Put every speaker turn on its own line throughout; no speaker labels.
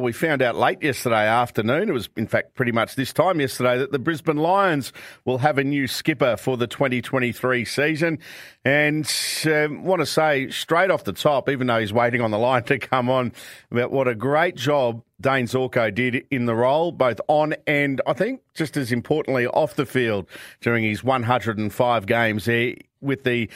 We found out late yesterday afternoon, it was in fact pretty much this time yesterday, that the Brisbane Lions will have a new skipper for the 2023 season. And um, want to say straight off the top, even though he's waiting on the line to come on, about what a great job Dayne Zorko did in the role, both on and I think just as importantly off the field during his 105 games there with the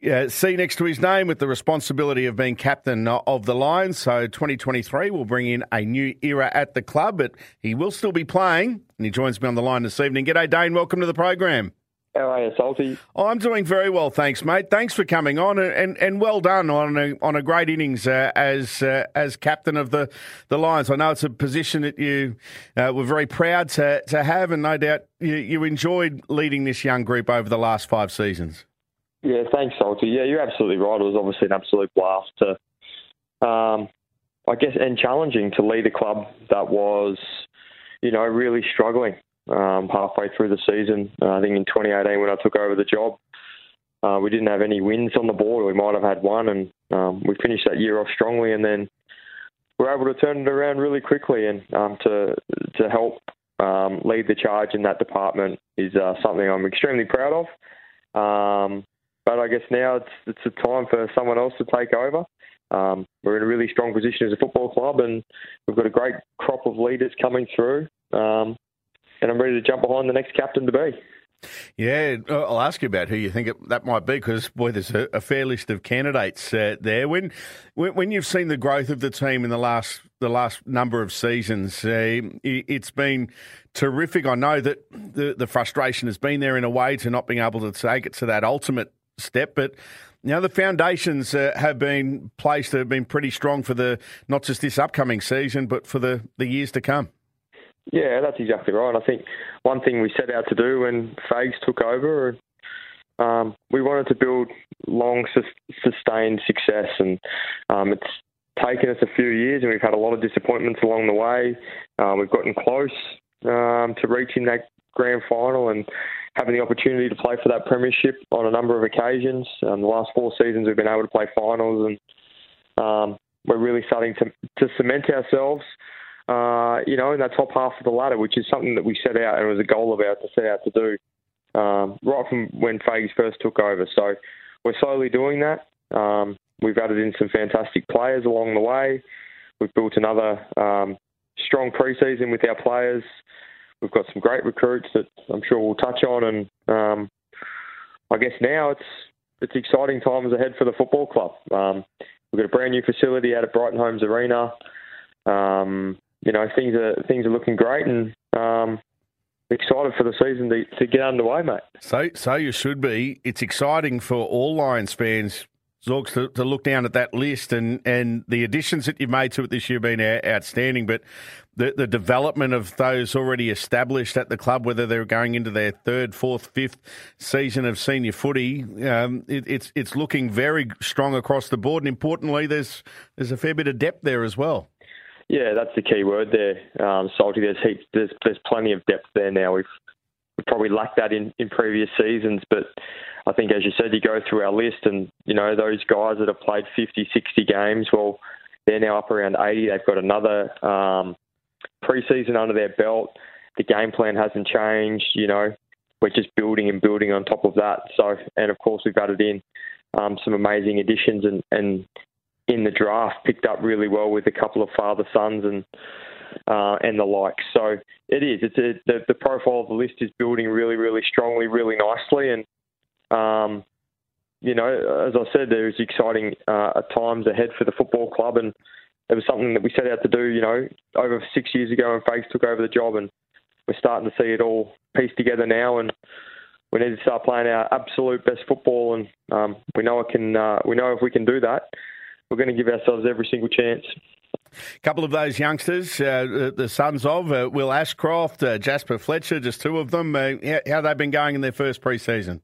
yeah, C next to his name with the responsibility of being captain of the Lions. So 2023 will bring in a new era at the club, but he will still be playing. And he joins me on the line this evening. G'day, Dayne. Welcome to the program.
How are you, Salty?
Oh, I'm doing very well, thanks, mate. Thanks for coming on, and, and well done on a, on a great innings uh, as uh, as captain of the, the Lions. I know it's a position that you uh, were very proud to, to have, and no doubt you, you enjoyed leading this young group over the last five seasons.
Yeah, thanks, Salty. Yeah, you're absolutely right. It was obviously an absolute blast to, um, I guess, and challenging to lead a club that was, you know, really struggling um, halfway through the season. Uh, I think in 2018 when I took over the job, uh, we didn't have any wins on the board. We might have had one, and um, we finished that year off strongly, and then we were able to turn it around really quickly. And um, to to help um, lead the charge in that department is uh, something I'm extremely proud of. But I guess now it's it's a time for someone else to take over. Um, we're in a really strong position as a football club, and we've got a great crop of leaders coming through. Um, and I'm ready to jump behind the next captain to be.
Yeah, I'll ask you about who you think it, that might be because boy, there's a, a fair list of candidates uh, there. When, when, when you've seen the growth of the team in the last the last number of seasons, uh, it's been terrific. I know that the the frustration has been there in a way to not being able to take it to that ultimate step, but now the foundations uh, have been placed have been pretty strong for the not just this upcoming season, but for the, the years to come.
Yeah, that's exactly right. I think one thing we set out to do when Fags took over, um, we wanted to build long, sustained success, and um, it's taken us a few years, and we've had a lot of disappointments along the way. Uh, we've gotten close um, to reaching that grand final, and having the opportunity to play for that premiership on a number of occasions. Um, the last four seasons, we've been able to play finals, and um, we're really starting to to cement ourselves. Uh, you know, in that top half of the ladder, which is something that we set out and it was a goal of ours to set out to do um, right from when Fags first took over. So we're slowly doing that. Um, we've added in some fantastic players along the way. We've built another um, strong preseason with our players. We've got some great recruits that I'm sure we'll touch on, and um, I guess now it's it's exciting times ahead for the football club. Um, we've got a brand new facility out at Brighton Homes Arena. Um, you know things are things are looking great, and um, excited for the season to, to get underway, mate.
So so you should be. It's exciting for all Lions fans Zorks to, to, look down at that list and, and the additions that you've made to it this year have been outstanding, but the, the development of those already established at the club, whether they're going into their third, fourth, fifth season of senior footy, um, it, it's it's looking very strong across the board. And importantly, there's there's a fair bit of depth there as well.
Yeah, that's the key word there, um, Salty. There's heaps, there's there's plenty of depth there now. We've, we've probably lacked that in, in previous seasons, but I think, as you said, you go through our list and, you know, those guys that have played 50, 60 games, well, they're now up around 80. They've got another um, preseason under their belt. The game plan hasn't changed, you know, we're just building and building on top of that. So, and of course, we've added in um, some amazing additions and, and in the draft picked up really well with a couple of father sons and uh, and the like. So it is. It's a, the, the profile of the list is building really, really strongly, really nicely, and um, you know, as I said, there's exciting uh, times ahead for the football club, and it was something that we set out to do. You know, over six years ago, when Fags took over the job, and we're starting to see it all piece together now, and we need to start playing our absolute best football, and um, we know it can. Uh, we know if we can do that, we're going to give ourselves every single chance.
A couple of those youngsters, uh, the sons of uh, Will Ashcroft, uh, Jasper Fletcher, just two of them. Uh, how, how they been going in their first pre-season?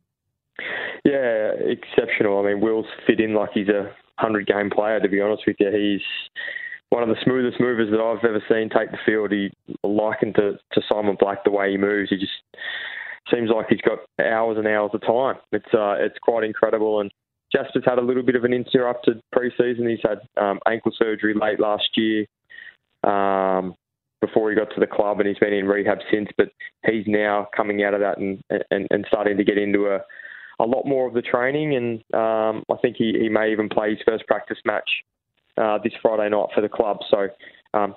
Yeah, exceptional. I mean, Will's fit in like he's a hundred game player. To be honest with you, he's one of the smoothest movers that I've ever seen take the field. He likened to, to Simon Black the way he moves. He just seems like he's got hours and hours of time. It's uh, it's quite incredible. And Jasper's had a little bit of an interrupted preseason. He's had um, ankle surgery late last year. Uh, before he got to the club, and he's been in rehab since. But he's now coming out of that and and, and starting to get into a a lot more of the training, and um, I think he, he may even play his first practice match uh, this Friday night for the club. So um,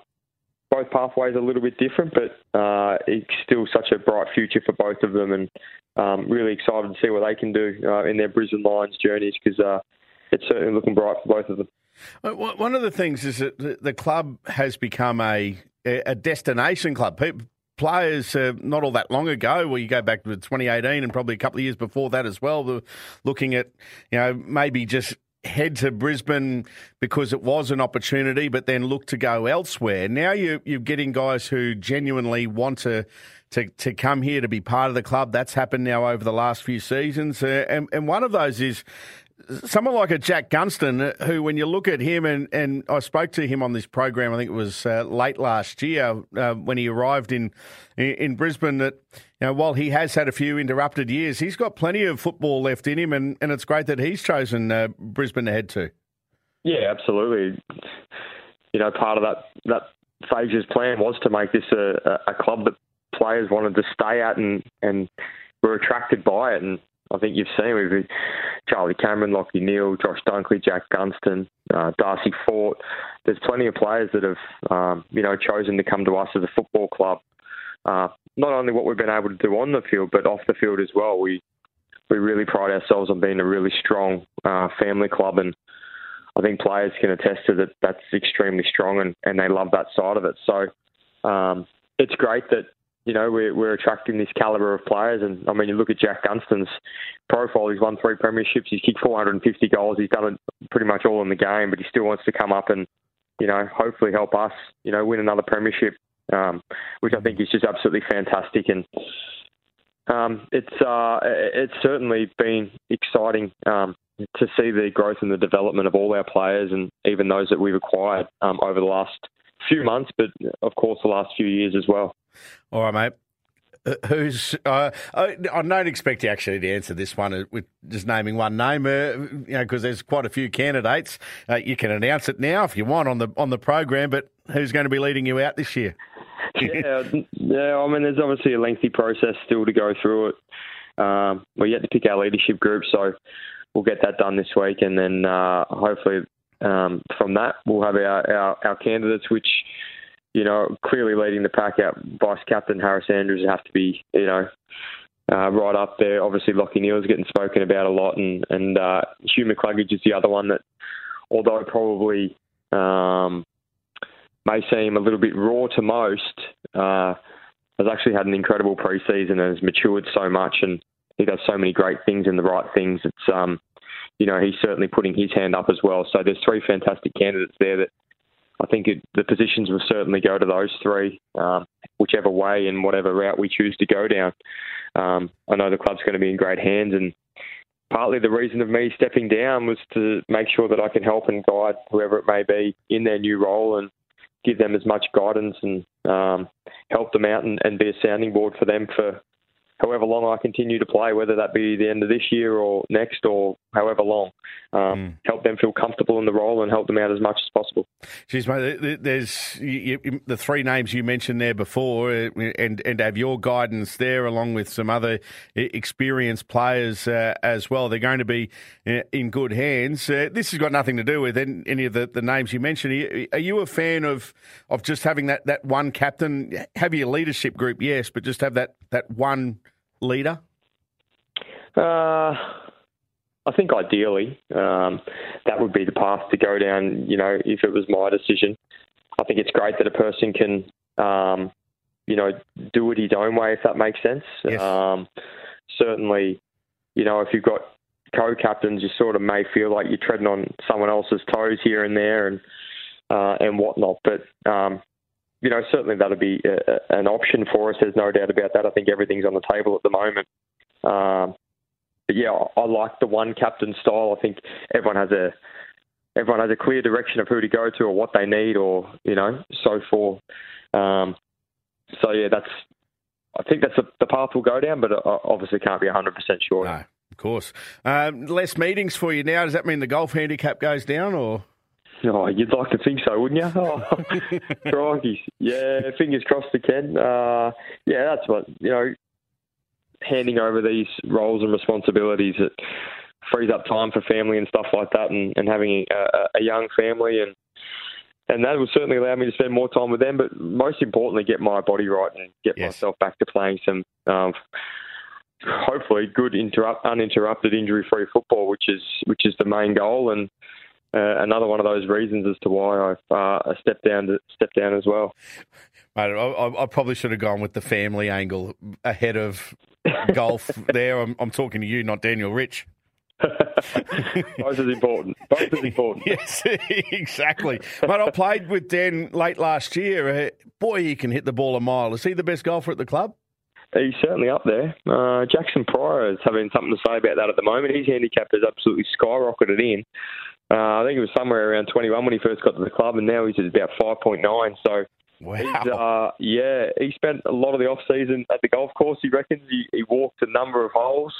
both pathways are a little bit different, but uh, it's still such a bright future for both of them, and um, really excited to see what they can do uh, in their Brisbane Lions journeys because uh, it's certainly looking bright for both of them.
One of the things is that the club has become a a destination club. Players, uh, not all that long ago, where you go back to 2018 and probably a couple of years before that as well, looking at, you know, maybe just head to Brisbane because it was an opportunity, but then look to go elsewhere. Now you, you're getting guys who genuinely want to, to, to come here to be part of the club. That's happened now over the last few seasons. Uh, and, and one of those is someone like a Jack Gunston, who, when you look at him, and, and I spoke to him on this program, I think it was uh, late last year uh, when he arrived in in Brisbane. That you know, while he has had a few interrupted years, he's got plenty of football left in him, and, and it's great that he's chosen uh, Brisbane to head to.
Yeah, absolutely. You know, part of that that Fages' plan was to make this a, a club that players wanted to stay at and and were attracted by it, and I think you've seen with Charlie Cameron, Lachie Neale, Josh Dunkley, Jack Gunston, uh, Darcy Fort. There's plenty of players that have, um, you know, chosen to come to us as a football club. Uh, not only what we've been able to do on the field, but off the field as well. We we really pride ourselves on being a really strong uh, family club, and I think players can attest to that. That's extremely strong, and, and they love that side of it. So um, it's great that you know, we're, we're attracting this calibre of players. And I mean, you look at Jack Gunston's profile, he's won three premierships, he's kicked 450 goals, he's done it pretty much all in the game, but he still wants to come up and, you know, hopefully help us, you know, win another premiership, um, which I think is just absolutely fantastic. And um, it's uh, it's certainly been exciting um, to see the growth and the development of all our players and even those that we've acquired um, over the last few months, but of course the last few years as well.
All right, mate. Uh, who's uh, I, don't expect you actually to answer this one uh, with just naming one name, uh, you know, because there's quite a few candidates. Uh, you can announce it now if you want on the on the program, but who's going to be leading you out this year?
yeah, yeah. I mean, there's obviously a lengthy process still to go through it. Um, we're yet to pick our leadership group, so we'll get that done this week, and then uh, hopefully um, from that we'll have our, our, our candidates, which you know, clearly leading the pack out. Vice captain Harris Andrews have to be, you know, uh, right up there. Obviously, Neale is getting spoken about a lot, and and uh, Hugh McCluggage is the other one that, although probably um, may seem a little bit raw to most, uh, has actually had an incredible preseason and has matured so much, and he does so many great things and the right things. It's um, you know, he's certainly putting his hand up as well. So there's three fantastic candidates there that I think it, the positions will certainly go to those three, um, whichever way and whatever route we choose to go down. Um, I know the club's going to be in great hands, and partly the reason of me stepping down was to make sure that I can help and guide whoever it may be in their new role and give them as much guidance and um, help them out and, and be a sounding board for them for however long I continue to play, whether that be the end of this year or next or however long. Um, mm. Help them feel comfortable in the role and help them out as much as possible.
Jeez, mate, there's you, you, the three names you mentioned there before, uh, and and have your guidance there along with some other experienced players uh, as well. They're going to be uh, in good hands. Uh, this has got nothing to do with any of the, the names you mentioned. Are you, are you a fan of of just having that, that one captain? Have your leadership group, yes, but just have that that one leader?
Uh, I think ideally um, that would be the path to go down. You know, if it was my decision, I think it's great that a person can, um, you know, do it his own way if that makes sense. Yes. Um, certainly, you know, if you've got co-captains, you sort of may feel like you're treading on someone else's toes here and there and uh, and whatnot. But um, you know, certainly that'll be a, an option for us. There's no doubt about that. I think everything's on the table at the moment. Um, but yeah, I, I like the one captain style. I think everyone has a everyone has a clear direction of who to go to or what they need, or you know, so forth. Um, so yeah, that's I think that's the, the path we'll go down, but I obviously can't be 100% sure.
No, of course. Um, less meetings for you now. Does that mean the golf handicap goes down, or?
Oh, you'd like to think so, wouldn't you? Oh, crikey. Yeah, fingers crossed again. Uh, yeah, that's what, you know, handing over these roles and responsibilities, it frees up time for family and stuff like that and, and having a, a young family and and that will certainly allow me to spend more time with them, but most importantly, get my body right and get yes. myself back to playing some um, hopefully good interrupt, uninterrupted injury-free football, which is which is the main goal, and uh, another one of those reasons as to why I've uh, stepped down to, stepped down as well.
Mate, I, I, probably should have gone with the family angle ahead of golf. there, I'm, I'm talking to you, not Daniel Rich.
Both is important. Both is important.
yes, exactly. But I played with Dan late last year. Uh, boy, he can hit the ball a mile. Is he the best golfer at the club?
He's certainly up there. Uh, Jaxon Prior is having something to say about that at the moment. His handicap has absolutely skyrocketed in. Uh, I think it was somewhere around 21 when he first got to the club, and now he's at about 5.9. So,
wow.
Uh, yeah, he spent a lot of the off season at the golf course. He reckons he, he walked a number of holes.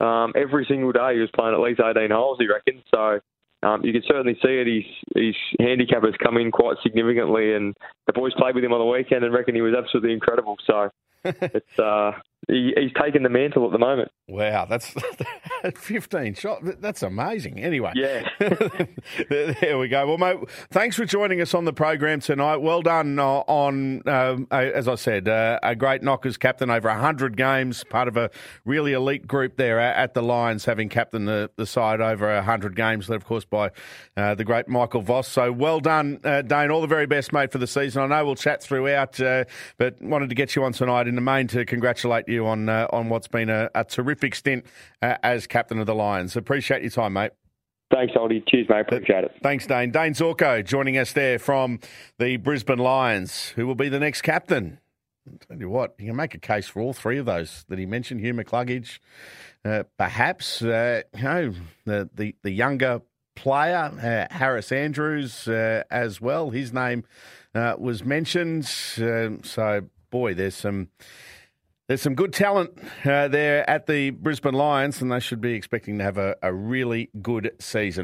Um, every single day he was playing at least 18 holes. He reckons so. Um, you can certainly see it. His, his handicap has come in quite significantly, and the boys played with him on the weekend and reckon he was absolutely incredible. So it's uh, he, he's taking the mantle at the moment.
Wow, that's 15 shots. That's amazing. Anyway,
yeah.
there we go. Well, mate, thanks for joining us on the program tonight. Well done uh, on, um, as I said, uh, a great knockers captain over 100 games, part of a really elite group there at the Lions, having captained the, the side over 100 games, led, of course, by uh, the great Michael Voss. So well done, uh, Dayne. All the very best, mate, for the season. I know we'll chat throughout, uh, but wanted to get you on tonight in the main to congratulate you on uh, on what's been a, a terrific stint uh, as captain of the Lions. Appreciate your time, mate.
Thanks, Oldie. Cheers, mate. Appreciate it.
Thanks, Dayne. Dayne Zorko joining us there from the Brisbane Lions, who will be the next captain. I'll tell you what, you can make a case for all three of those that he mentioned. Hugh McCluggage, uh, perhaps, uh, you know, the, the, the younger player, uh, Harris Andrews, uh, as well. His name uh, was mentioned. Um, so, boy, there's some there's some good talent uh, there at the Brisbane Lions, and they should be expecting to have a, a really good season.